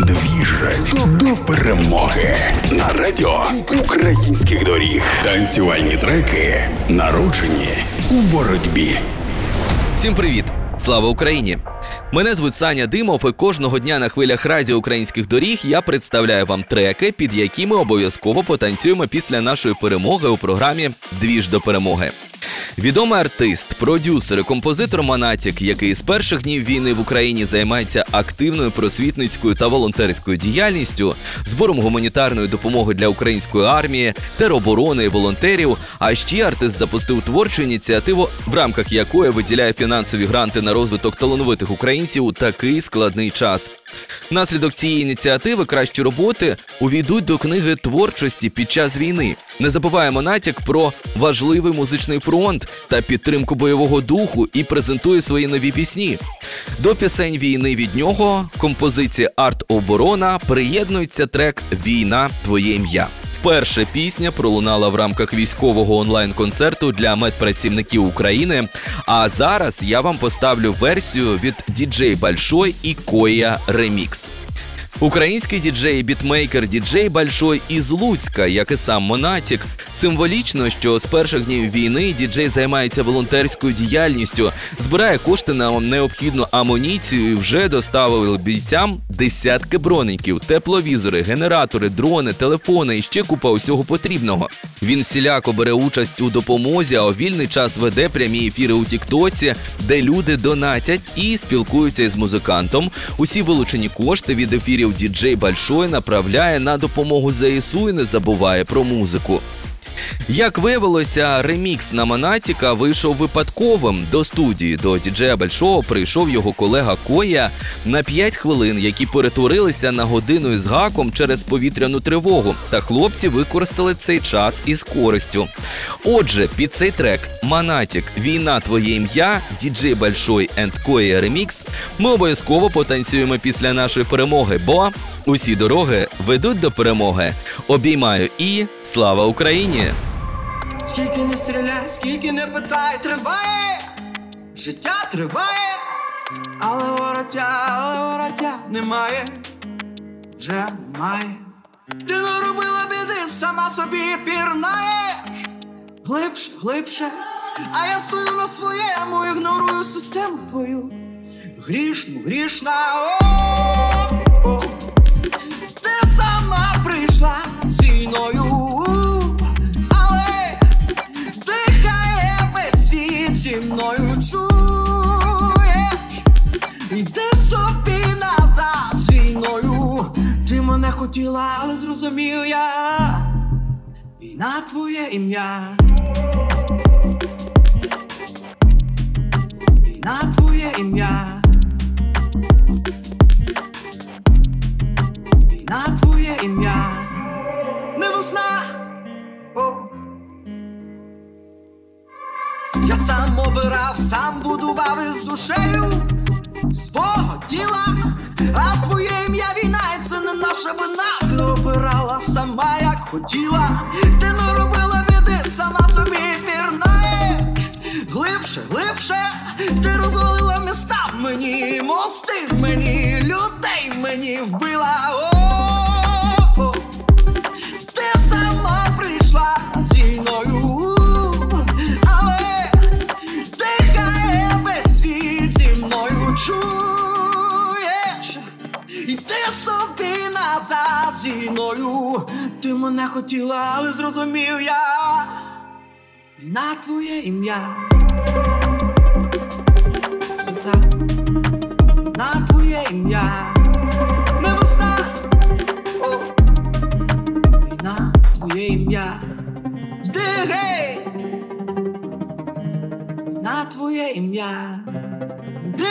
Двіж до перемоги на радіо українських доріг. Танцювальні треки народжені у боротьбі. Всім привіт! Слава Україні! Мене звуть Саня Димов, і кожного дня на хвилях радіо українських доріг я представляю вам треки, під які ми обов'язково потанцюємо після нашої перемоги у програмі Двіж до перемоги. Відомий артист, продюсер і композитор Монатік, який з перших днів війни в Україні займається активною просвітницькою та волонтерською діяльністю, збором гуманітарної допомоги для української армії, тероборони і волонтерів. А ще артист запустив творчу ініціативу, в рамках якої виділяє фінансові гранти на розвиток талановитих українців у такий складний час. Наслідок цієї ініціативи кращі роботи увійдуть до книги творчості під час війни. Не забуваємо натяк про важливий музичний фронт та підтримку бойового духу і презентує свої нові пісні. До пісень війни від нього композиції Арт оборона приєднується трек Війна твоє ім'я. Перша пісня пролунала в рамках військового онлайн-концерту для медпрацівників України. А зараз я вам поставлю версію від DJ Большой і Коя Ремікс. Український діджей, бітмейкер, діджей Большой із Луцька, як і сам Монатік. Символічно, що з перших днів війни діджей займається волонтерською діяльністю, збирає кошти на необхідну амуніцію і вже доставили бійцям десятки бронників, тепловізори, генератори, дрони, телефони і ще купа усього потрібного. Він всіляко бере участь у допомозі, а у вільний час веде прямі ефіри у Тіктоці, де люди донатять і спілкуються із музикантом. Усі вилучені кошти від ефірів діджей Большой направляє на допомогу ЗСУ і не забуває про музику. Як виявилося, ремікс на Монатіка вийшов випадковим. До студії до діджея Большого прийшов його колега Коя на 5 хвилин, які перетворилися на годину із гаком через повітряну тривогу. Та хлопці використали цей час із користю. Отже, під цей трек Монатік, Війна твоє ім'я, діджей Большой енд Коя ремікс. Ми обов'язково потанцюємо після нашої перемоги, бо усі дороги ведуть до перемоги. Обіймаю і слава Україні! Скільки не стріляй, скільки не питай, триває, життя триває, але вороття, але вороття немає, вже немає. Ти не робила біди, сама собі пірнаєш глибше, глибше, а я стою на своєму, ігнорую систему твою. Грішну, грішна, о-о-о зі мною чує, Йди собі назад з війною. Ти мене хотіла, але зрозумів я. Війна твоє ім'я. Війна твоє ім'я. Я сам обирав, сам будував із душею свого тіла, а твоє ім'я війна, і це не наша вина. Ти обирала сама, як хотіла, ти не робила біди, сама собі пірнаєш Глибше, глибше, ти розвалила міста в мені, мости мені, людей мені вбила. Мною. Ти мене хотіла, але зрозумів я. На твоє ім'я. На твоє ім'я. Не весна. Твоє ім'я. Йди гей. На твоє ім'я. Йди.